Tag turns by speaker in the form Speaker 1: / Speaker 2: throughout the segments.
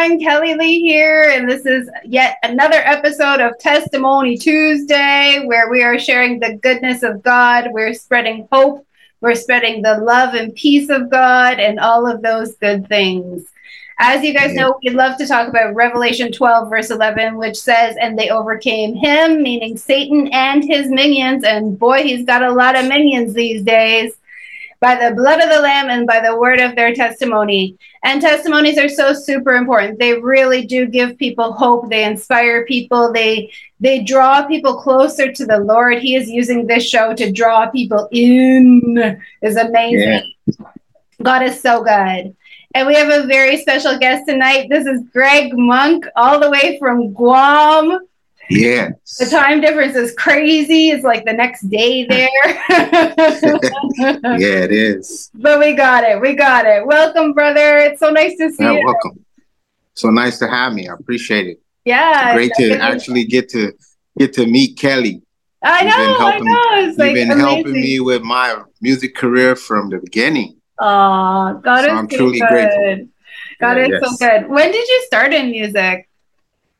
Speaker 1: everyone. Kellie Leigh here, and this is yet another episode of Testimony Tuesday where we are sharing the goodness of God. We're spreading hope, we're spreading the love and peace of God, and all of those good things. As you guys know, we love to talk about Revelation 12, verse 11, which says, And they overcame him, meaning Satan and his minions. And boy, he's got a lot of minions these days by the blood of the Lamb and by the word of their testimony. And testimonies are so super important. They really do give people hope. They inspire people. They they draw people closer to the Lord. He is using this show to draw people in. Is amazing. Yeah. God is so good. And we have a very special guest tonight. This is Greg Monk, all the way from Guam.
Speaker 2: Yes.
Speaker 1: The time difference is crazy. It's like the next day there.
Speaker 2: yeah, it is.
Speaker 1: But we got it. We got it. Welcome, brother. It's so nice to see yeah, you.
Speaker 2: Welcome. So nice to have me. I appreciate it.
Speaker 1: Yeah.
Speaker 2: It's great to actually get to get to meet Kellie.
Speaker 1: I know. Helping, I know. It's
Speaker 2: you've like been amazing. helping me with my music career from the beginning.
Speaker 1: Oh, God so is I'm so truly good. grateful. God yeah, is yes. so good. When did you start in music?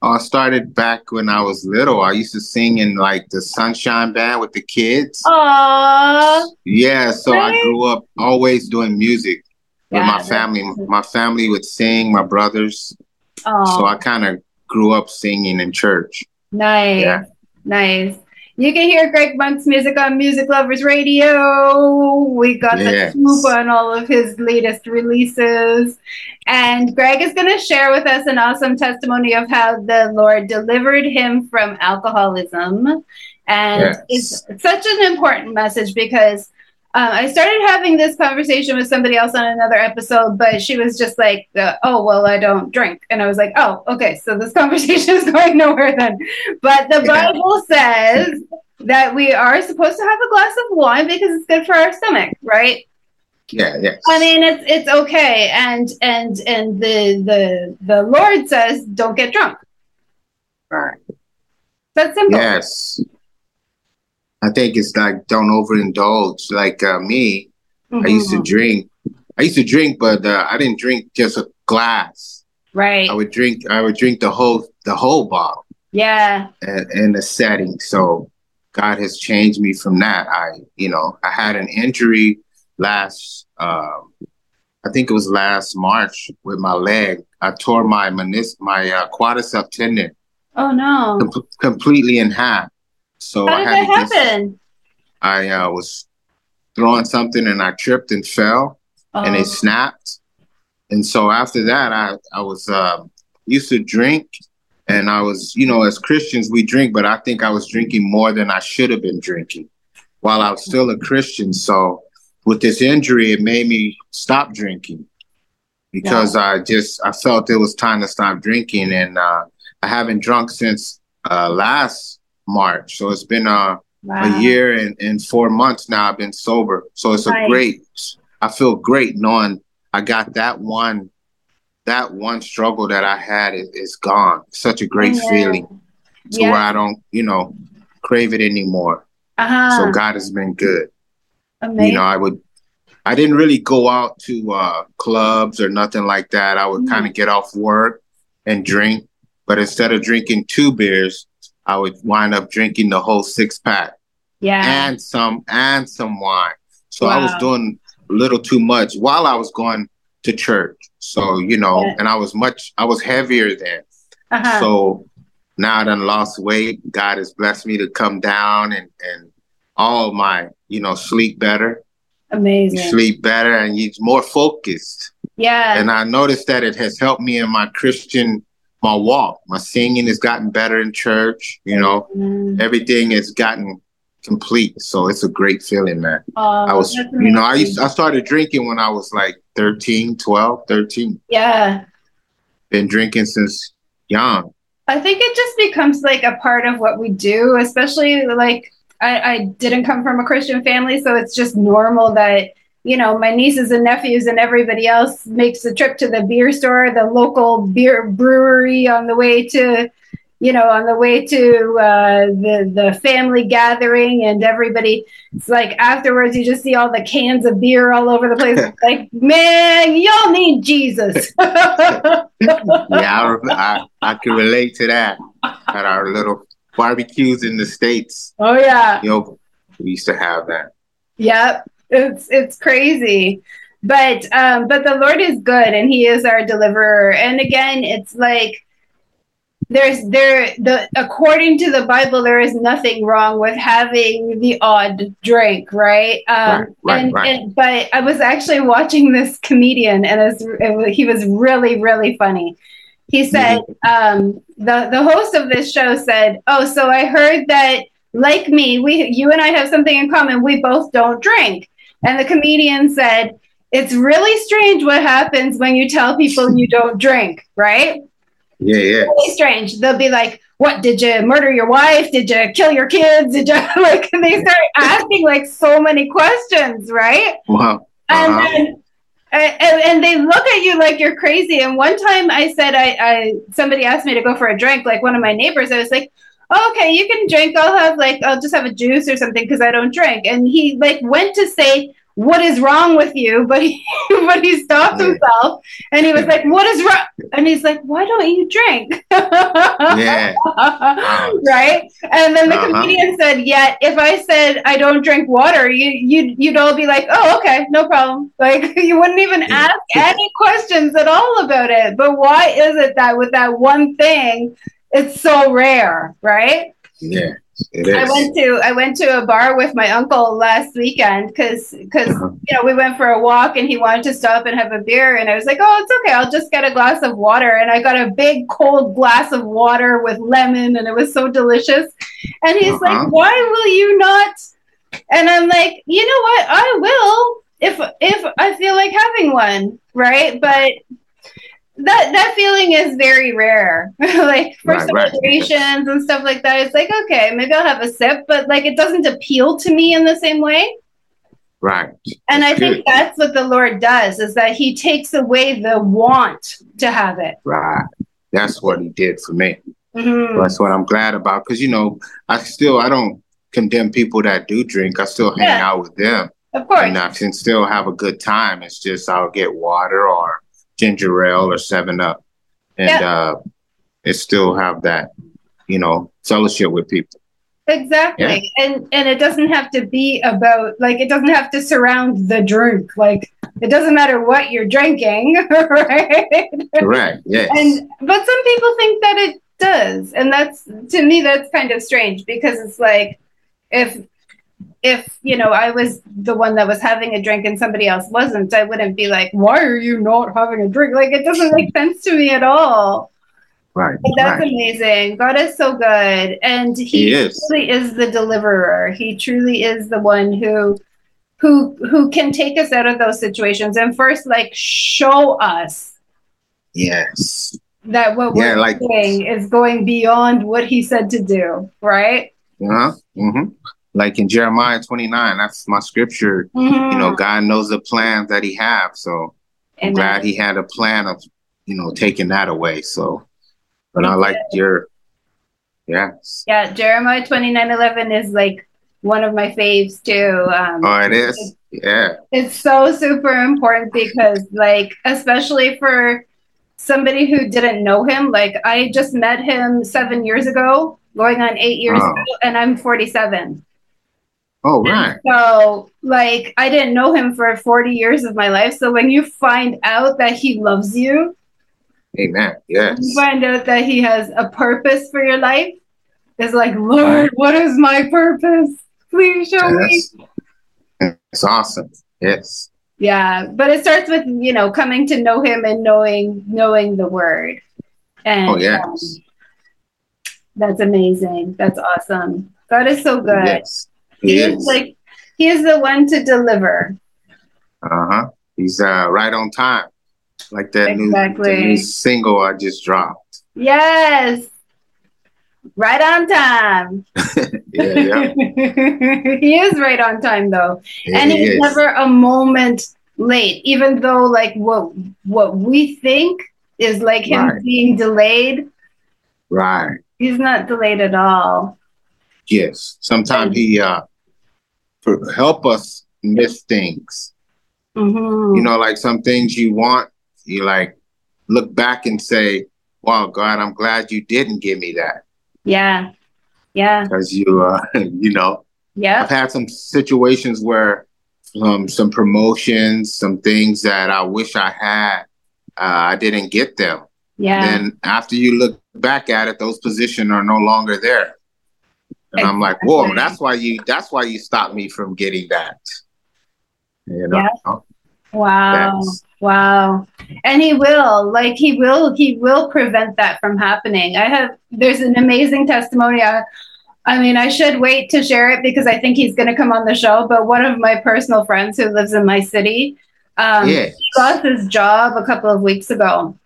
Speaker 2: I started back when I was little. I used to sing in like the Sunshine Band with the kids.
Speaker 1: Aww.
Speaker 2: Yeah, so right? I grew up always doing music yeah, with my family. My family would sing, my brothers. Aww. So I kind of grew up singing in church.
Speaker 1: Nice. Yeah. Nice. You can hear Greg Monk's music on Music Lovers Radio. We got yes. the scoop on all of his latest releases. And Greg is going to share with us an awesome testimony of how the Lord delivered him from alcoholism. And yes. it's such an important message because uh, I started having this conversation with somebody else on another episode, but she was just like, uh, "Oh, well, I don't drink," and I was like, "Oh, okay, so this conversation is going nowhere then." But the Bible says that we are supposed to have a glass of wine because it's good for our stomach, right?
Speaker 2: Yeah, yes. I
Speaker 1: mean, it's it's okay, and and and the the the Lord says, "Don't get drunk."
Speaker 2: Right.
Speaker 1: That's simple.
Speaker 2: Yes. I think it's like don't overindulge. Like uh, me, mm-hmm. I used to mm-hmm. drink. I used to drink, but uh, I didn't drink just a glass.
Speaker 1: Right.
Speaker 2: I would drink. I would drink the whole the whole bottle.
Speaker 1: Yeah.
Speaker 2: In the setting, so God has changed me from that. I, you know, I had an injury last. Um, I think it was last March with my leg. I tore my menis- my uh, quadricep tendon.
Speaker 1: Oh no!
Speaker 2: Com- completely in half. So
Speaker 1: how did that happen? Just,
Speaker 2: I uh, was throwing something and I tripped and fell, oh. and it oh. snapped. And so after that, I I was uh, used to drink, and I was you know as Christians we drink, but I think I was drinking more than I should have been drinking, while I was still a Christian. So with this injury, it made me stop drinking because yeah. I just I felt it was time to stop drinking, and uh, I haven't drunk since uh, last March. So it's been a, wow. a year and, and four months now I've been sober. So it's a great, I feel great knowing I got that one, that one struggle that I had is, is gone. Such a great yeah. feeling to yeah. where I don't, you know, crave it anymore. Uh-huh. So God has been good. Amazing. You know, I would, I didn't really go out to uh, clubs or nothing like that. I would mm-hmm. kind of get off work and drink, but instead of drinking two beers, I would wind up drinking the whole six pack.
Speaker 1: Yeah.
Speaker 2: And some and some wine. So wow. I was doing a little too much while I was going to church. So, you know, yeah. and I was much I was heavier then. Uh-huh. So now that I done lost weight. God has blessed me to come down and and all my, you know, sleep better.
Speaker 1: Amazing.
Speaker 2: Sleep better and you're more focused.
Speaker 1: Yeah.
Speaker 2: And I noticed that it has helped me in my Christian my walk. My singing has gotten better in church. You know, mm-hmm. everything has gotten complete. So it's a great feeling, man. I was, you know, I used, I started drinking when I was like 13, 12, 13.
Speaker 1: Yeah.
Speaker 2: Been drinking since young.
Speaker 1: I think it just becomes like a part of what we do, especially like I, I didn't come from a Christian family, so it's just normal that you know, my nieces and nephews and everybody else makes the trip to the beer store, the local beer brewery on the way to, you know, on the way to uh, the the family gathering, and everybody. It's like afterwards, you just see all the cans of beer all over the place. like, man, y'all need Jesus.
Speaker 2: yeah, yeah, I, I, I can relate to that at our little barbecues in the states.
Speaker 1: Oh yeah,
Speaker 2: you know, we used to have that.
Speaker 1: Yep, it's it's crazy, but um, but the Lord is good and He is our deliverer. And again, it's like there's there the according to the bible there is nothing wrong with having the odd drink right um right, right, and, right. and but i was actually watching this comedian and it was, it he was really really funny he said mm-hmm. um the the host of this show said oh so i heard that like me we you and i have something in common we both don't drink and the comedian said it's really strange what happens when you tell people you don't drink right
Speaker 2: yeah, yeah.
Speaker 1: Really strange. They'll be like, "What did you murder your wife? Did you kill your kids? Did you like?" they start asking like so many questions, right?
Speaker 2: Wow.
Speaker 1: And uh-huh. then and, and, they look at you like you're crazy. And one time I said, I, I somebody asked me to go for a drink, like one of my neighbors. I was like, oh, okay, you can drink. I'll have like I'll just have a juice or something because I don't drink. And he like went to say, what is wrong with you? But he, but he stopped himself and he was like, what is wrong? And he's like, why don't you drink?
Speaker 2: yeah.
Speaker 1: right. And then the uh-huh. comedian said, yeah, if I said I don't drink water, you, you'd, you'd all be like, oh, okay, no problem. Like you wouldn't even ask any questions at all about it. But why is it that with that one thing, it's so rare, right?
Speaker 2: Yeah.
Speaker 1: I went to I went to a bar with my uncle last weekend because because uh-huh. you know we went for a walk and he wanted to stop and have a beer and I was like oh it's okay I'll just get a glass of water and I got a big cold glass of water with lemon and it was so delicious and he's uh-huh. like why will you not and I'm like you know what I will if if I feel like having one right but that that feeling is very rare. like for right, celebrations right. and stuff like that, it's like okay, maybe I'll have a sip, but like it doesn't appeal to me in the same way.
Speaker 2: Right.
Speaker 1: And I think that's what the Lord does is that he takes away the want to have it.
Speaker 2: Right. That's what he did for me. Mm-hmm. That's what I'm glad about because you know I still I don't condemn people that do drink. I still hang yeah. out with them.
Speaker 1: Of course.
Speaker 2: And I can still have a good time. It's just I'll get water or ginger ale or seven up and yeah. uh it still have that you know fellowship with people.
Speaker 1: Exactly. Yeah. and and it doesn't have to be about like it doesn't have to surround the drink. Like it doesn't matter what you're drinking right?
Speaker 2: Right yes.
Speaker 1: And but some people think that it does. And that's to me that's kind of strange because it's like if if you know I was the one that was having a drink and somebody else wasn't, I wouldn't be like, "Why are you not having a drink?" Like it doesn't make sense to me at all.
Speaker 2: Right.
Speaker 1: But that's
Speaker 2: right.
Speaker 1: amazing. God is so good, and He, he is. truly is the deliverer. He truly is the one who who who can take us out of those situations and first like show us.
Speaker 2: Yes.
Speaker 1: That what yeah, we're like, doing is going beyond what He said to do. Right.
Speaker 2: Yeah. Mm-hmm like in Jeremiah 29, that's my scripture. Mm-hmm. You know, God knows the plans that He have. So I'm glad He had a plan of, you know, taking that away. So, but I like your, yes.
Speaker 1: Yeah, Jeremiah 29 11 is like one of my faves too.
Speaker 2: Um, oh, it is? Yeah.
Speaker 1: It's so super important because, like, especially for somebody who didn't know him, like, I just met him seven years ago, going on eight years oh. ago, and I'm 47.
Speaker 2: Oh, right.
Speaker 1: And so, like, I didn't know him for 40 years of my life. So when you find out that he loves you,
Speaker 2: amen. Yes.
Speaker 1: You find out that he has a purpose for your life. It's like, Lord, what is my purpose? Please show yes.
Speaker 2: me. It's awesome. Yes.
Speaker 1: Yeah, but it starts with you know coming to know him and knowing knowing the word. And
Speaker 2: oh yes. Um,
Speaker 1: that's amazing. That's awesome. God is so good.
Speaker 2: Yes.
Speaker 1: He, he is. is like he is the one to deliver.
Speaker 2: Uh huh. He's uh, right on time, like that exactly. new, new single I just dropped.
Speaker 1: Yes, right on time.
Speaker 2: yeah, yeah.
Speaker 1: he is right on time though, yeah, and he's he never a moment late. Even though like what what we think is like him right. being delayed.
Speaker 2: Right.
Speaker 1: He's not delayed at all.
Speaker 2: Yes. Sometimes he uh help us miss things. Mm-hmm. You know, like some things you want, you like look back and say, wow, God, I'm glad you didn't give me that.
Speaker 1: Yeah. Yeah.
Speaker 2: Because you, uh, you know,
Speaker 1: yeah,
Speaker 2: I've had some situations where um, some promotions, some things that I wish I had, uh, I didn't get them.
Speaker 1: Yeah.
Speaker 2: Then after you look back at it, those positions are no longer there. And exactly. I'm like, whoa, that's why you that's why you stopped me from getting that. You know?
Speaker 1: Yeah. Wow. That's, wow. And he will, like he will, he will prevent that from happening. I have there's an amazing testimony. I, I mean, I should wait to share it because I think he's going to come on the show. But one of my personal friends who lives in my city, um, yes. lost his job a couple of weeks ago.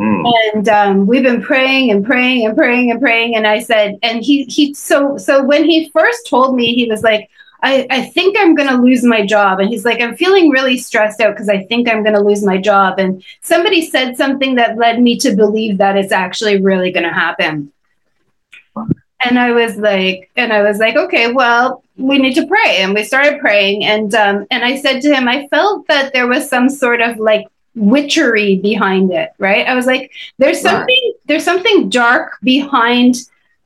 Speaker 1: Mm. And um, we've been praying and praying and praying and praying. And I said, and he he so so when he first told me, he was like, I, I think I'm to lose my job. And he's like, I'm feeling really stressed out because I think I'm to lose my job. And somebody said something that led me to believe that it's actually really to happen. And I was like, and I was like, okay, well, we need to pray. And we started praying. And um, and I said to him, I felt that there was some sort of like witchery behind it, right? I was like, there's something, there's something dark behind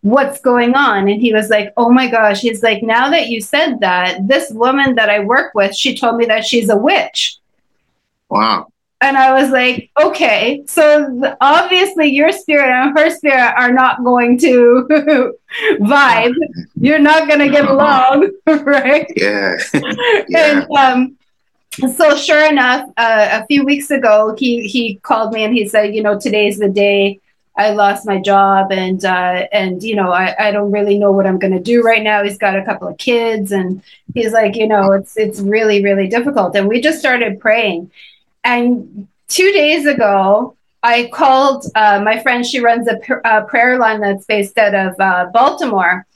Speaker 1: what's going on. And he was like oh my gosh. He's like now that you said that this woman that i work with she told me that she's a witch.
Speaker 2: Wow.
Speaker 1: And i was like okay. So obviously your spirit and her spirit are not going to vibe. You're not going to get along right?
Speaker 2: Yeah, yeah.
Speaker 1: and um so sure enough uh, a few weeks ago he he called me and he said you know today's the day I lost my job and uh, and you know I, I don't really know what I'm going to do right now. He's got a couple of kids and he's like you know it's it's really really difficult. And we just started praying. And two days ago, I called uh, my friend. She runs a, pr- a, prayer line that's based out of uh, Baltimore.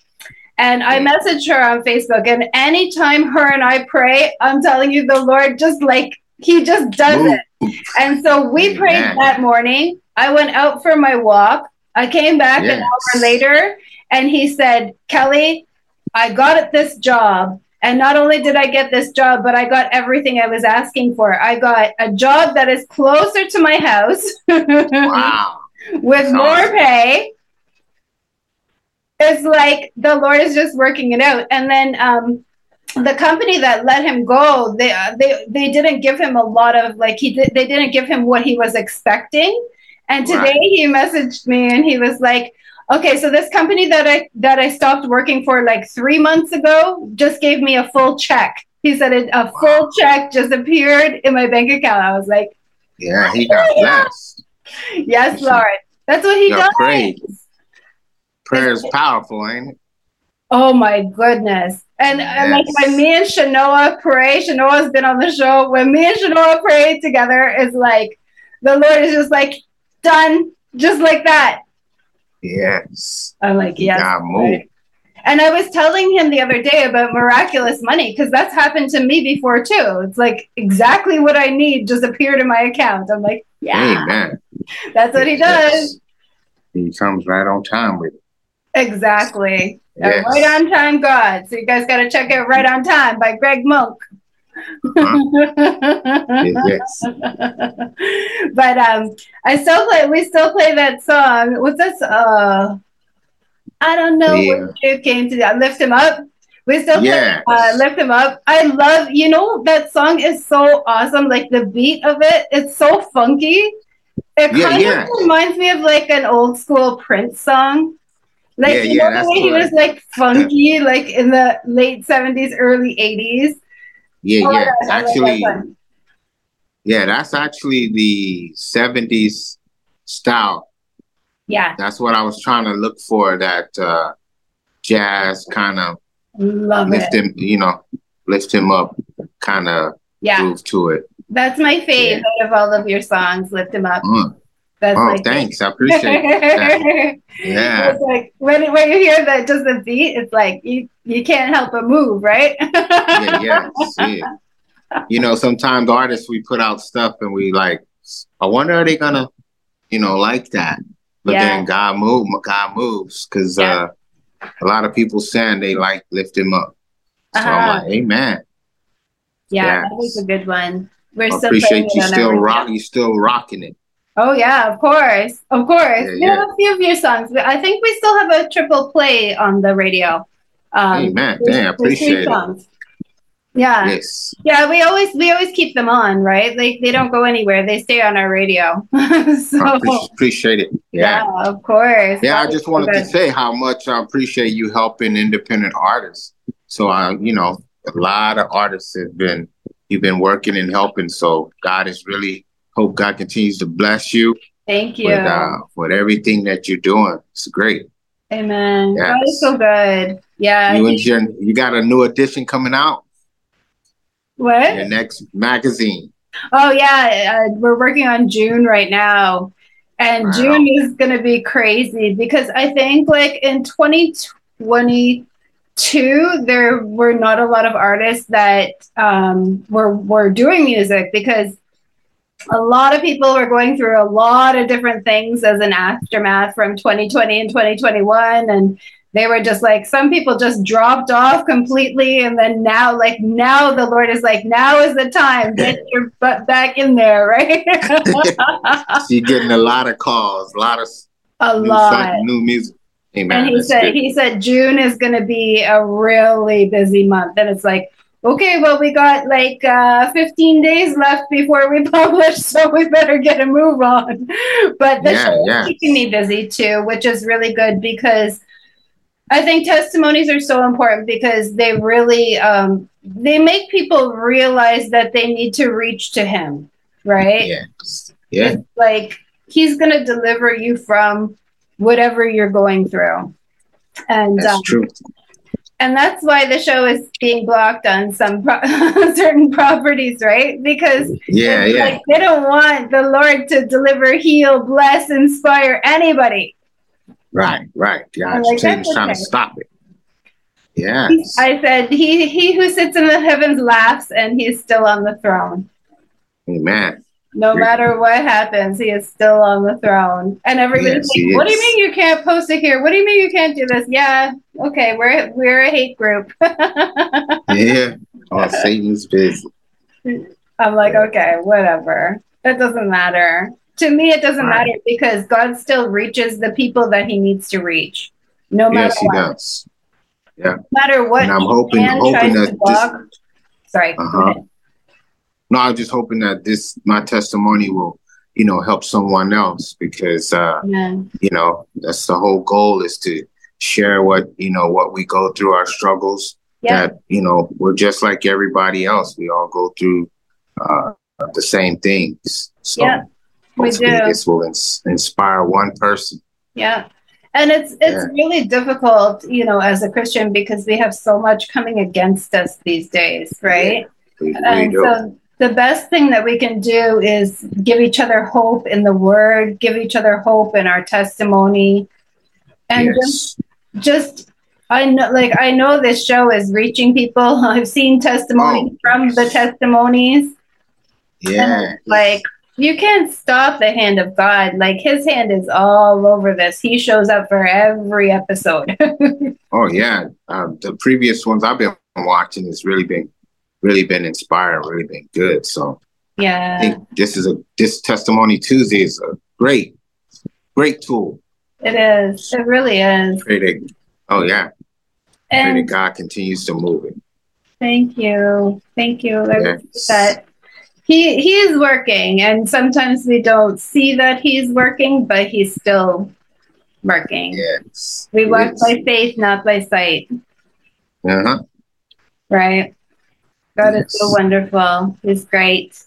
Speaker 1: And I messaged her on Facebook. And anytime her and I pray, I'm telling you, the Lord just like he just does it. And so we prayed that morning I went out for my walk. I came back yes. an hour later and he said, Kellie, I got this job. And not only did I get this job, but I got everything I was asking for. I got a job that is closer to my house
Speaker 2: wow.
Speaker 1: with more pay. It's like the Lord is just working it out. And then um, the company that let him go, they they they didn't give him a lot of like he did, they didn't give him what he was expecting. And today right. he messaged me and he was like, okay, so this company that I that I stopped working for like three months ago just gave me a full check. He said it, a full check just appeared in my bank account. I was like,
Speaker 2: yeah, he got blessed.
Speaker 1: yes, Lord. That's what he does. Praise.
Speaker 2: Prayer is powerful, ain't it?
Speaker 1: Oh my goodness. And, yes. and like when me and Shanoa pray, Shanoa's been on the show. When me and Shanoa pray together, it's like the Lord is just like, done just like that.
Speaker 2: Yes.
Speaker 1: I'm like, yes. Right. And I was telling him the other day about miraculous money because that's happened to me before too. It's like exactly what I need just appeared in my account. I'm like, yeah, Amen. that's what he does.
Speaker 2: He comes right on time with it.
Speaker 1: Exactly. Yes. Right on time God. So you guys got to check out Right on Time by Greg Monk.
Speaker 2: yes.
Speaker 1: but um, I still play. We still play that song. What's this? Uh, I don't know yeah. it came to. That. Lift him up. We still yes. play, uh, lift him up. I love. You know that song is so awesome. Like the beat of it, it's so funky. It yeah, kind yeah. of reminds me of like an old school Prince song. Like yeah, you know the way he was like funky, like in the late seventies, early eighties.
Speaker 2: Yeah, oh, yeah. Actually, yeah, that's actually the 70s style.
Speaker 1: Yeah.
Speaker 2: That's what I was trying to look for that uh jazz kind of
Speaker 1: Love
Speaker 2: lift it. him, you know, lift him up kind of
Speaker 1: yeah.
Speaker 2: move to it.
Speaker 1: That's my favorite yeah. of all of your songs, Lift Him Up. Mm.
Speaker 2: That's oh, like thanks. I appreciate it. yeah.
Speaker 1: It's like when, when you hear that just the beat, it's like you you can't help but move, right?
Speaker 2: yeah, yeah. See You know, sometimes artists we put out stuff and we like, I wonder are they gonna, you know, like that? But yeah. then God move, God moves because yeah. uh, a lot of people saying they like lift him up. So uh-huh. I'm like, Amen.
Speaker 1: Yeah, yes. that was a good one. We're
Speaker 2: I appreciate you still rock. You still rocking it.
Speaker 1: Oh yeah, of course, of course. Yeah, we yeah. have a few of your songs. I think we still have a triple play on the radio.
Speaker 2: Um, man, damn, I appreciate it.
Speaker 1: Yeah. Yes. Yeah, we always we always keep them on, right? Like they don't go anywhere. They stay on our radio.
Speaker 2: so appreciate it. Yeah.
Speaker 1: yeah of course.
Speaker 2: Yeah, I just wanted to say how much I appreciate you helping independent artists. So I, you know, a lot of artists have been you've been working and helping. So God is really hope God continues to bless you.
Speaker 1: Thank you.
Speaker 2: With, uh, with everything that you're doing. It's great.
Speaker 1: Amen. Yes. God is so good. Yeah.
Speaker 2: You and Jen, you got a new edition coming out.
Speaker 1: What?
Speaker 2: Your next magazine.
Speaker 1: Oh yeah, uh, we're working on June right now, and wow. June is going to be crazy because I think like in 2022 there were not a lot of artists that um, were were doing music because a lot of people were going through a lot of different things as an aftermath from 2020 and 2021 and they were just like some people just dropped off completely and then now like now the lord is like now is the time get your butt back in there right
Speaker 2: so you're getting a lot of calls a lot of
Speaker 1: a new lot
Speaker 2: new music
Speaker 1: Amen. and he That's said good. he said june is going to be a really busy month and it's like okay well we got like uh, 15 days left before we publish so we better get a move on but the yeah, show yeah. is keeping me busy too which is really good because I think testimonies are so important because they really um, they make people realize that they need to reach to Him, right?
Speaker 2: Yes. Yeah. It's
Speaker 1: like He's going to deliver you from whatever you're going through, and
Speaker 2: that's um, true.
Speaker 1: And that's why the show is being blocked on some pro- certain properties, right? Because
Speaker 2: yeah, yeah,
Speaker 1: like they don't want the Lord to deliver, heal, bless, inspire anybody
Speaker 2: Right, right. Yeah, like, trying okay. to stop it. Yeah.
Speaker 1: I said, he, he who sits in the heavens laughs and he's still on the throne.
Speaker 2: Amen.
Speaker 1: No matter what happens, he is still on the throne. And everybody's yes, like, what do you mean you can't post it here? What do you mean you can't do this? Yeah, okay, we're we're a hate group.
Speaker 2: yeah. Oh, Satan's busy.
Speaker 1: I'm like, okay, whatever. That doesn't matter to me, it doesn't right. matter because God still reaches the people that He needs to reach, no matter
Speaker 2: yes, He what. does. Yeah. No
Speaker 1: matter what.
Speaker 2: And I'm hoping, hoping that this,
Speaker 1: Sorry. Uh-huh.
Speaker 2: No, I'm just hoping that this my testimony will, you know, help someone else because, uh, you know, that's the whole goal is to share what you know what we go through our struggles. Yeah. That you know we're just like everybody else. We all go through uh, the same things. So yeah we do. this will ins- inspire one person.
Speaker 1: Yeah. And it's it's yeah. really difficult, you know, as a Christian because we have so much coming against us these days, right? Yeah, we, we and do. so the best thing that we can do is give each other hope in the word, give each other hope in our testimony. And yes. just just I know like I know this show is reaching people. I've seen testimonies oh, from the testimonies.
Speaker 2: Yeah.
Speaker 1: like you can't stop the hand of God. Like his hand is all over this. He shows up for every episode.
Speaker 2: oh yeah, um, the previous ones I've been watching has really been, really been inspired, really been good. So
Speaker 1: yeah,
Speaker 2: I think this is a this testimony Tuesday is a great, great tool.
Speaker 1: It is. It really is.
Speaker 2: Pray that, oh yeah. And Pray that God continues to move it.
Speaker 1: Thank you. Thank you. Yes. That he he is working and sometimes we don't see that he's working but he's still working
Speaker 2: yes
Speaker 1: we walk by faith not by sight
Speaker 2: uh-huh
Speaker 1: right god yes. is so wonderful he's great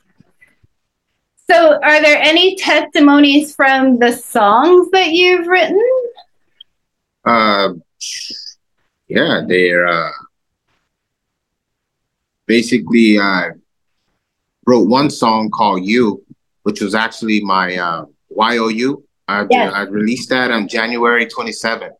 Speaker 1: so are there any testimonies from the songs that you've written
Speaker 2: uh yeah they're uh basically uh wrote one song called "You," which was actually my uh, YOU. I, yes. I released that on January 27th.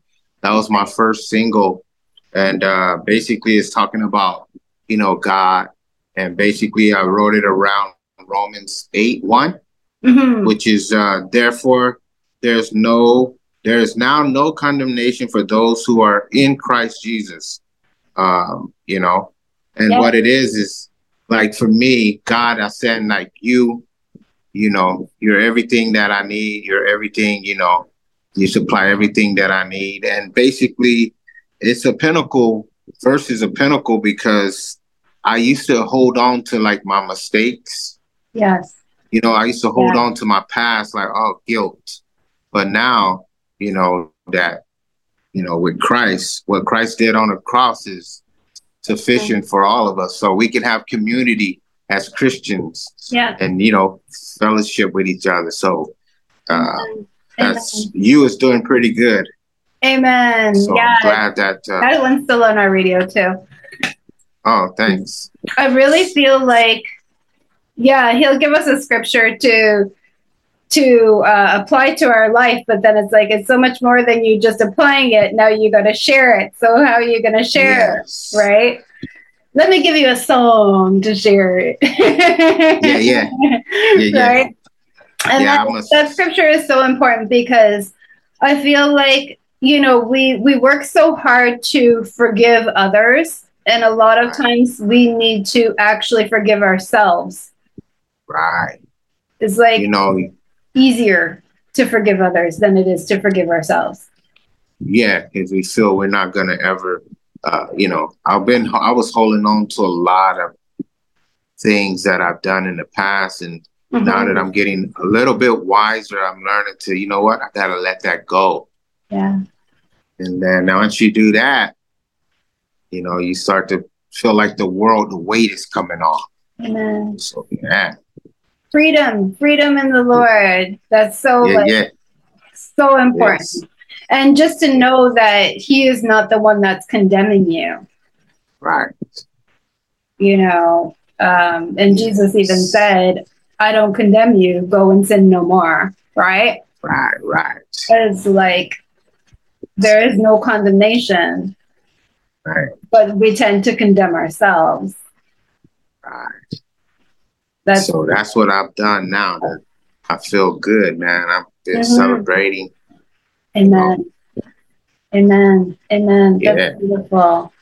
Speaker 2: That was my first single, and uh, basically it's talking about you know God, and basically I wrote it around Romans 8 one, mm-hmm. which is uh, therefore there's no there is now no condemnation for those who are in Christ Jesus. Um, you know, and what it is is like for me, God, I said like you, you know, you're everything that I need. You're everything, you know, you supply everything that I need. And basically, it's a pinnacle. First is a pinnacle because I used to hold on to like my mistakes.
Speaker 1: Yes.
Speaker 2: You know, I used to hold yeah. on to my past, like, oh, guilt. But now, you know, that, you know, with Christ, what Christ did on the cross is sufficient for all of us. So we can have community as Christians.
Speaker 1: Yeah.
Speaker 2: And, you know, fellowship with each other. So uh, that's, you is doing pretty good.
Speaker 1: Amen.
Speaker 2: So
Speaker 1: yeah.
Speaker 2: I'm glad that.
Speaker 1: Uh, that one's still on our radio too.
Speaker 2: Oh, thanks.
Speaker 1: I really feel like, yeah, he'll give us a scripture to to uh, apply to our life, but then it's like it's so much more than you just applying it. Now you got to share it. So how are you going to share yes. it, right? Let me give you a song to share it.
Speaker 2: yeah, yeah, yeah, yeah.
Speaker 1: Right. And yeah, that, that scripture is so important because I feel like you know we we work so hard to forgive others and a lot of times we need to actually forgive ourselves.
Speaker 2: Right.
Speaker 1: It's like
Speaker 2: you know
Speaker 1: easier to forgive others than it is to forgive ourselves.
Speaker 2: Yeah because we feel we're not going to ever uh, you know i've been i was holding on to a lot of things that i've done in the past and mm-hmm. now that i'm getting a little bit wiser i'm learning to you know what i gotta let that go.
Speaker 1: Yeah
Speaker 2: and then now once you do that you know, you start to feel like the world, the weight is coming off.
Speaker 1: Amen.
Speaker 2: So yeah.
Speaker 1: Freedom, freedom in the Lord. That's so
Speaker 2: yeah,
Speaker 1: like,
Speaker 2: yeah.
Speaker 1: so important. Yes. And just to know that He is not the one that's condemning you.
Speaker 2: Right.
Speaker 1: You know, um, and Jesus even said, I don't condemn you, go and sin no more. Right?
Speaker 2: Right, right.
Speaker 1: It's like there is no condemnation
Speaker 2: Right.
Speaker 1: But we tend to condemn ourselves.
Speaker 2: Right. That's so that's what I've done now. I feel good, man. I've been mm-hmm. celebrating.
Speaker 1: Amen. Amen. Amen. Yeah. That's beautiful.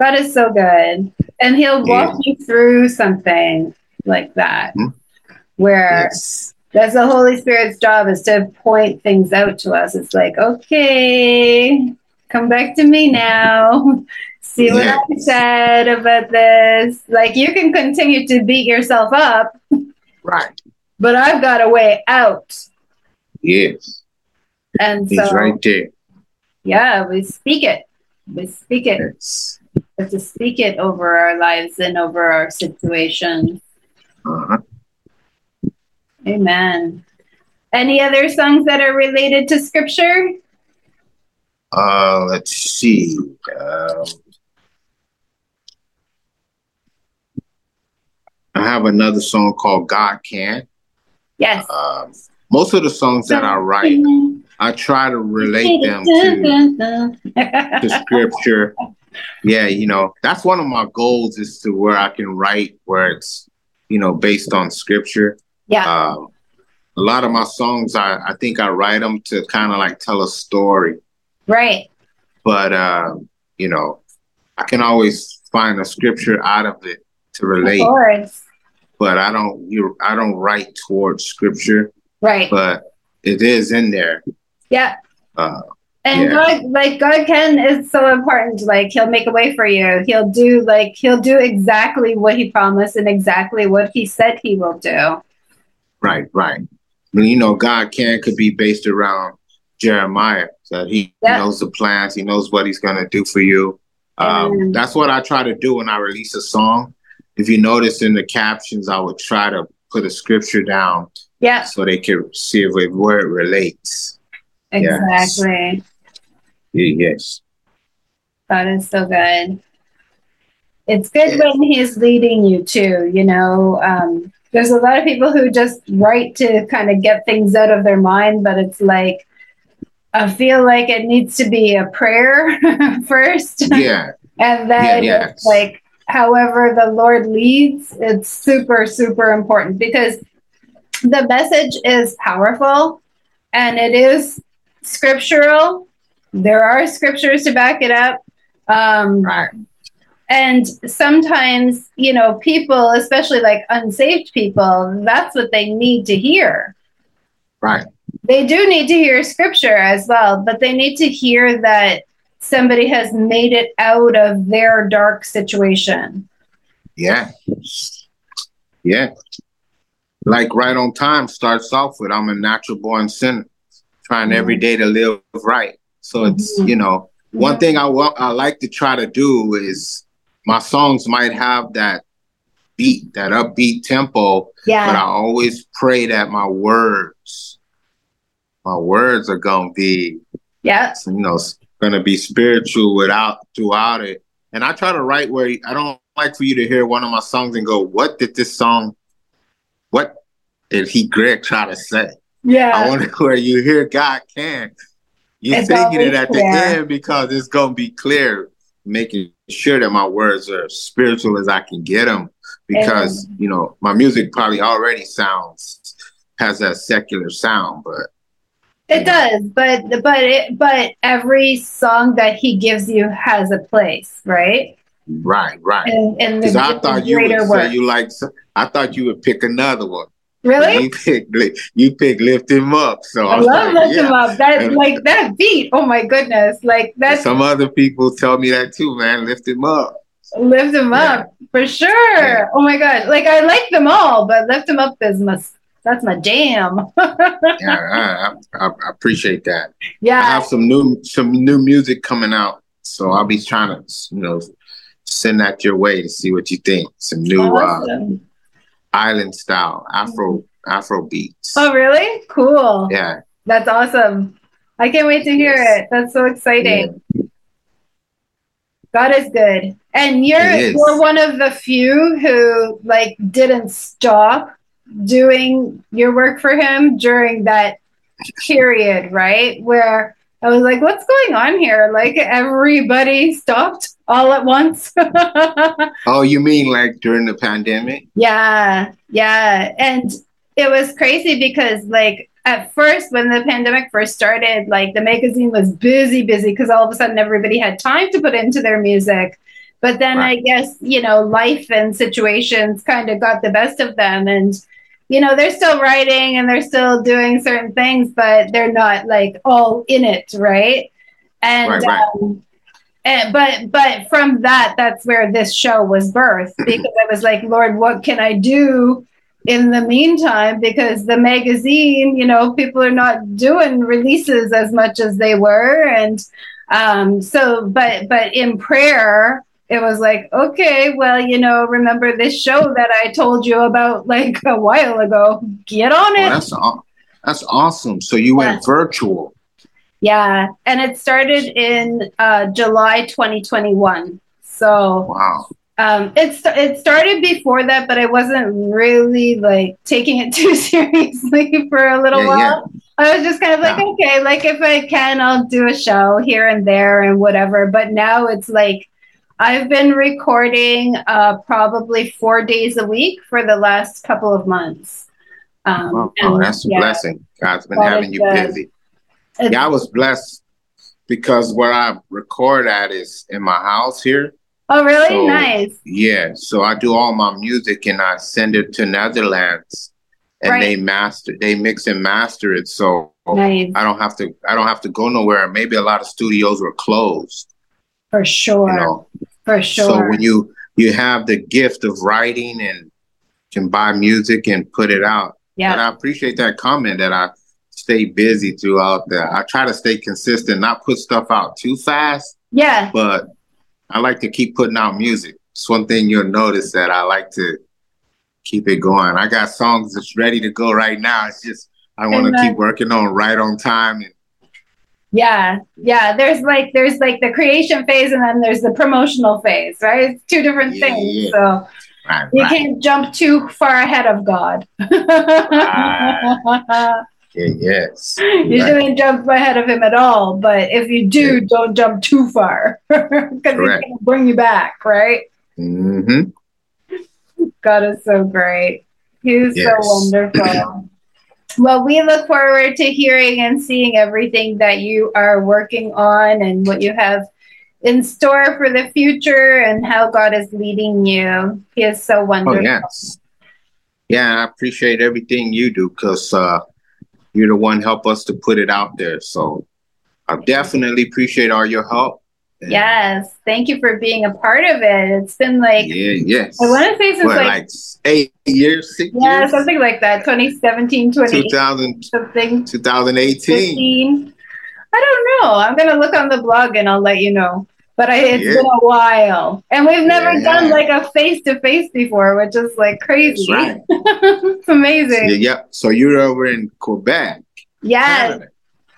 Speaker 1: God is so good. And he'll walk yeah. you through something like that. Mm-hmm. Where yes. That's the Holy Spirit's job is to point things out to us. It's like, okay, come back to me now. See what yes. I said about this. Like you can continue to beat yourself up.
Speaker 2: Right.
Speaker 1: But I've got a way out.
Speaker 2: Yes.
Speaker 1: And
Speaker 2: He's
Speaker 1: so
Speaker 2: right there.
Speaker 1: Yeah, we speak it. We speak it.
Speaker 2: Yes.
Speaker 1: We have to speak it over our lives and over our situations.
Speaker 2: Uh-huh.
Speaker 1: Amen. Any other songs that are related to scripture?
Speaker 2: Uh, let's see. Um, I have another song called God Can.
Speaker 1: Yes.
Speaker 2: Um, most of the songs that I write, I try to relate them to, to scripture. Yeah, you know, that's one of my goals is to where I can write where it's, you know, based on scripture.
Speaker 1: Yeah.
Speaker 2: Um, a lot of my songs, I, I think I write them to kind of like tell a story.
Speaker 1: Right.
Speaker 2: But, uh, you know, I can always find a scripture out of it to relate. Of
Speaker 1: course
Speaker 2: but I don't you I don't write towards scripture.
Speaker 1: Right.
Speaker 2: But it is in there.
Speaker 1: Yeah.
Speaker 2: Uh,
Speaker 1: and yeah. God, like God can is so important. Like He'll make a way for you. He'll do like He'll do exactly what He promised and exactly what He said He will do.
Speaker 2: Right, right. I mean, you know, God can could be based around Jeremiah. That He yep. knows the plans. He knows what He's going to do for you. Um, that's what I try to do when I release a song if you notice in the captions, I would try to put a scripture down.
Speaker 1: Yeah.
Speaker 2: So they can see if it, where it relates.
Speaker 1: Exactly.
Speaker 2: Yes. yes.
Speaker 1: That is so good. It's good yes. when he's leading you too, you know. Um, there's a lot of people who just write to kind of get things out of their mind, but it's like I feel like it needs to be a prayer first.
Speaker 2: Yeah.
Speaker 1: and then yeah, it's like however the Lord leads, it's super, super important because the message is powerful and it is scriptural. There are scriptures to back it up. Um,
Speaker 2: right.
Speaker 1: And sometimes, you know, people, especially like unsaved people, that's what they need to hear.
Speaker 2: Right.
Speaker 1: They do need to hear scripture as well, but they need to hear that somebody has made it out of their dark situation.
Speaker 2: Yeah. Yeah. Like right on time starts off with I'm a natural born sinner, trying mm-hmm. every day to live right. So it's, mm-hmm. you know, one yeah. thing I, want I like to try to do is my songs might have that beat, that upbeat tempo. Yeah. But I always pray that my words, my words are gonna be,
Speaker 1: yeah,
Speaker 2: you know, gonna be spiritual without throughout it. And I try to write where I don't like for you to hear one of my songs and go, "What did this song? What did he Greg try to say?"
Speaker 1: Yeah.
Speaker 2: I wonder where you hear God can. You're singing it at clear. the end because it's gonna be clear, making sure that my words are spiritual as I can get them because you know my music probably already sounds has that secular sound, but
Speaker 1: it does. But but it but every song that he gives you has a place, right?
Speaker 2: Right, right. And, and I thought you would work. say you like. I thought you would pick another one.
Speaker 1: Really?
Speaker 2: You pick you pick lift him up. So
Speaker 1: I, I love like, lift yeah. him up. That and, like that beat. Oh my goodness! Like that.
Speaker 2: Some other people tell me that too, man. Lift him up.
Speaker 1: Lift him yeah. up for sure. Yeah. Oh my god! Like I like them all, but lift him up is my that's my jam.
Speaker 2: yeah, I, I, I, appreciate that.
Speaker 1: Yeah, I
Speaker 2: have some new some new music coming out, so I'll be trying to you know send that your way to see what you think. Some new. Uh, awesome. Uh, island style Afro mm-hmm. Afro beats.
Speaker 1: Oh, really? Cool.
Speaker 2: Yeah.
Speaker 1: That's awesome. I can't wait to hear it. That's so exciting. Yeah. God is good. And you're you're one of the few who like didn't stop doing your work for him during that period, right? Where I was like, what's going on here? Like everybody stopped all at once.
Speaker 2: oh, you mean like during the pandemic?
Speaker 1: Yeah, yeah. And it was crazy because, like, at first, when the pandemic first started, like the magazine was busy, busy because all of a sudden everybody had time to put into their music. But then right. I guess, you know, life and situations kind of got the best of them. And, you know, they're still writing and they're still doing certain things, but they're not like all in it, right? And, right, right. Um, and, but but from that that's where this show was birthed because i was like lord what can i do in the meantime because the magazine you know people are not doing releases as much as they were and um, so but but in prayer it was like okay well you know remember this show that i told you about like a while ago get on it
Speaker 2: that's, that's awesome so you went virtual
Speaker 1: yeah, and it started in uh, July 2021. So
Speaker 2: wow.
Speaker 1: Um, it, it started before that, but I wasn't really like taking it too seriously for a little yeah, while. Yeah. I was just kind of like, yeah. okay, like if I can, I'll do a show here and there and whatever. But now it's like I've been recording uh, probably four days a week for the last couple of months.
Speaker 2: Um, oh, and, that's a blessing. God's been having you good. busy yeah, I was blessed because where I record at is in my house here.
Speaker 1: Oh, really? So, nice.
Speaker 2: Yeah. So I do all my music and I send it to Netherlands and right. they master they mix and master it so nice. I don't have to I don't have to go nowhere. Maybe a lot of studios were closed.
Speaker 1: For sure. You know? For sure.
Speaker 2: So when you you have the gift of writing and can buy music and put it out.
Speaker 1: Yeah.
Speaker 2: And I appreciate that comment that I stay busy throughout that. I try to stay consistent, not put stuff out too fast.
Speaker 1: Yeah.
Speaker 2: But I like to keep putting out music. It's one thing you'll notice that I like to keep it going. I got songs that's ready to go right now. It's just I want to keep working on right on time and
Speaker 1: yeah yeah there's like there's like the creation phase and then there's the promotional phase right it's two different yeah, things yeah. so right, you right. can't jump too far ahead of god
Speaker 2: yes.
Speaker 1: You right. shouldn't jump ahead of him at all. But if you do, yeah. don't jump too far because he's going to bring you back, right?
Speaker 2: Mm-hmm.
Speaker 1: God is so great. He's yes. so wonderful. Well, we look forward to hearing and seeing everything that you are working on and what you have in store for the future and how God is leading you. He is so wonderful. Oh,
Speaker 2: yes. Yeah, I appreciate everything you do because uh, you're the one help us to put it out there. So I definitely appreciate all your help.
Speaker 1: Yes, thank you for being a part of it. It's been like
Speaker 2: yeah, yes.
Speaker 1: I want to say since what, like, like,
Speaker 2: eight years, six
Speaker 1: yeah, years? something like that. 2017, 2000, something,
Speaker 2: 2018.
Speaker 1: 15. I don't know. I'm gonna look on the blog and I'll let you know. But I, it's yeah. been a while, and we've never yeah. done like a face to face before, which is like crazy. Right. it's amazing.
Speaker 2: Yeah, yeah. So you're over in Quebec.
Speaker 1: Yes. Canada.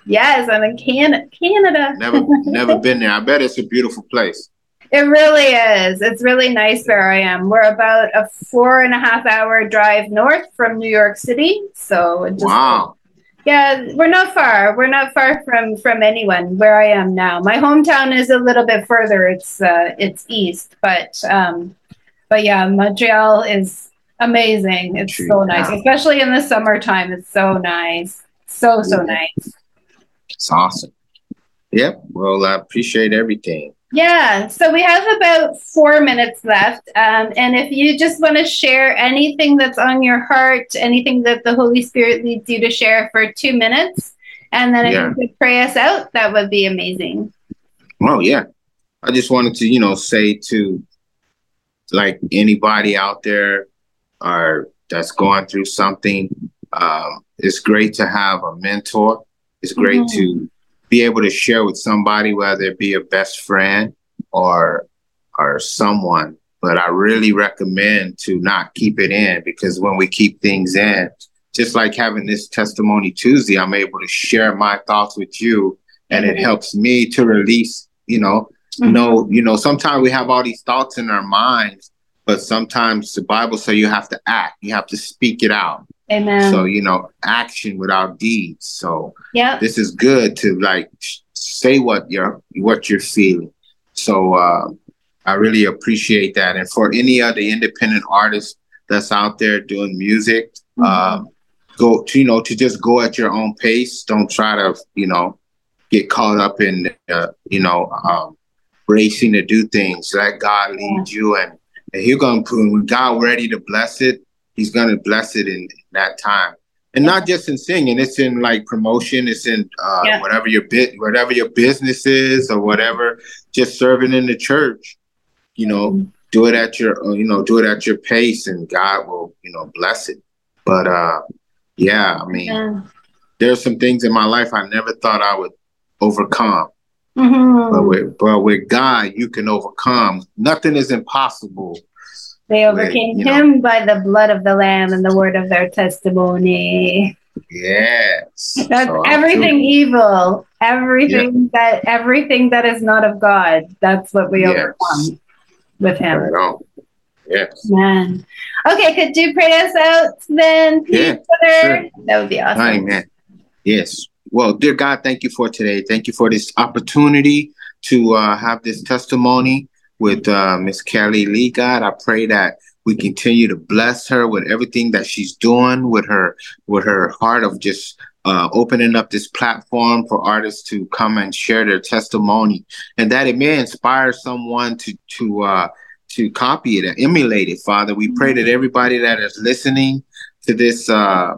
Speaker 1: Yes, I'm in Can- Canada.
Speaker 2: never, never been there. I bet it's a beautiful place.
Speaker 1: It really is. It's really nice where I am. We're about a four and a half hour drive north from New York City. So
Speaker 2: just, wow.
Speaker 1: Yeah, we're not far. We're not far from from anyone where I am now. My hometown is a little bit further. It's uh, it's east, but um, but yeah, Montreal is amazing. It's so nice, especially in the summertime. It's so nice. So so nice.
Speaker 2: It's awesome. Yep. Well, I appreciate everything.
Speaker 1: Yeah. So we have about four minutes left. Um, and if you just want to share anything that's on your heart, anything that the Holy Spirit leads you to share for two minutes, and then if yeah. you could pray us out, that would be amazing.
Speaker 2: Oh, yeah. I just wanted to, you know, say to like anybody out there or that's going through something, um, it's great to have a mentor it's great mm-hmm. to be able to share with somebody, whether it be a best friend or or someone. But I really recommend to not keep it in because when we keep things in, just like having this testimony Tuesday, I'm able to share my thoughts with you, and mm-hmm. it helps me to release. You know, mm-hmm. know, you know. Sometimes we have all these thoughts in our minds, but sometimes the Bible says you have to act. You have to speak it out.
Speaker 1: Amen.
Speaker 2: So, you know, action without deeds. So
Speaker 1: yeah,
Speaker 2: this is good to like say what you're what you're feeling. So uh I really appreciate that. And for any other independent artists that's out there doing music, mm-hmm. uh, go to, you know, to just go at your own pace. Don't try to, you know, get caught up in, uh, you know, um, racing to do things. Let God lead yeah. you and, and He's going to, when God ready to bless it, He's going to bless it in, that time and not just in singing it's in like promotion it's in uh, yeah. whatever your bit whatever your business is or whatever just serving in the church you know mm-hmm. do it at your uh, you know do it at your pace and god will you know bless it but uh yeah i mean yeah. there's some things in my life i never thought i would overcome mm-hmm. but with but with god you can overcome nothing is impossible
Speaker 1: they overcame him know. by the blood of the Lamb and the word of their testimony.
Speaker 2: Yes.
Speaker 1: That's so everything evil. Everything that everything that is not of God. That's what we yes. overcome with him.
Speaker 2: Right yes.
Speaker 1: Man. Okay, could you pray us out then, yeah, sure. That would be awesome.
Speaker 2: Amen. Yes. Well, dear God, thank you for today. Thank you for this opportunity to uh, have this testimony with uh, Miss Kellie Leigh. God, I pray that we continue to bless her with everything that she's doing, with her with her heart of just uh, opening up this platform for artists to come and share their testimony, and that it may inspire someone to to uh, to copy it and emulate it. Father, we pray that everybody that is listening to this uh,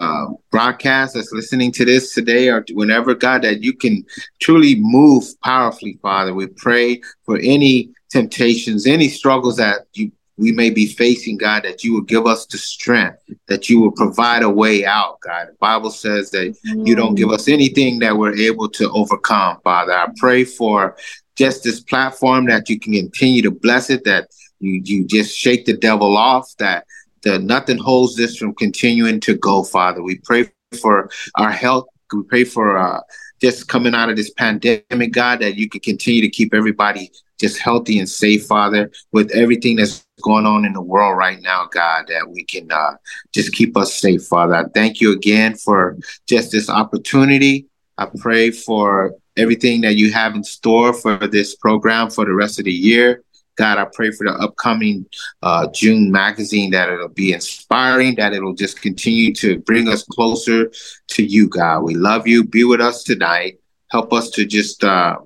Speaker 2: uh, broadcast that's listening to this today or whenever, God, that you can truly move powerfully, Father. We pray for any temptations, any struggles that you we may be facing, God, that you will give us the strength, that you will provide a way out, God. The Bible says that you don't give us anything that we're able to overcome, Father. I pray for just this platform that you can continue to bless it, that you you just shake the devil off, that that nothing holds this from continuing to go, Father. We pray for our health. We pray for uh, just coming out of this pandemic, God, that you can continue to keep everybody just healthy and safe, Father, with everything that's going on in the world right now, God, that we can uh, just keep us safe, Father. I thank you again for just this opportunity. I pray for everything that you have in store for this program for the rest of the year. God, I pray for the upcoming uh, June magazine that it'll be inspiring, that it'll just continue to bring us closer to you, God. We love you. Be with us tonight. Help us to just uh,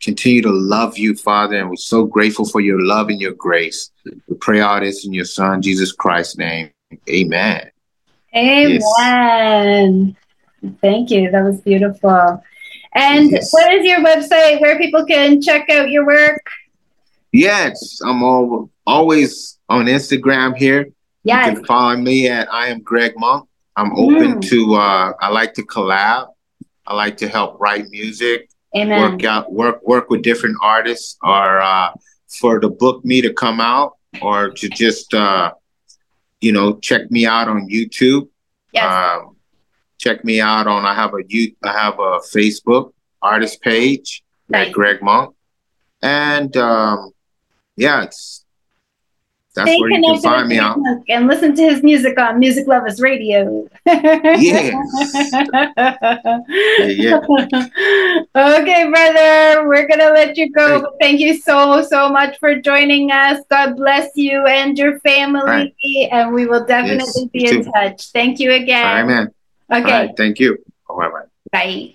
Speaker 2: continue to love you, Father, and we're so grateful for your love and your grace. We pray all this in your Son, Jesus Christ's name. Amen.
Speaker 1: Amen. Yes. Thank you. That was beautiful. And yes. what is your website where people can check out your work?
Speaker 2: Yes, I'm all, always on Instagram here. Yes. You can follow me at I am Greg Monk. I'm open mm. to uh I like to collab. I like to help write music. Amen. Work out work work with different artists or uh for the book me to come out or to just uh you know check me out on YouTube. Yes. Um, check me out on I have a you I have a Facebook artist page nice. at Greg Monk. And um yeah, it's that's Stay where you can find me on.
Speaker 1: And listen to his music on Music Lovers Radio.
Speaker 2: yeah. yeah.
Speaker 1: Okay, brother, we're going to let you go. Hey. Thank you so, so much for joining us. God bless you and your family. Right. And we will definitely yes, be in too. touch. Thank you again.
Speaker 2: All right, man.
Speaker 1: Okay.
Speaker 2: thank you. All right,
Speaker 1: bye.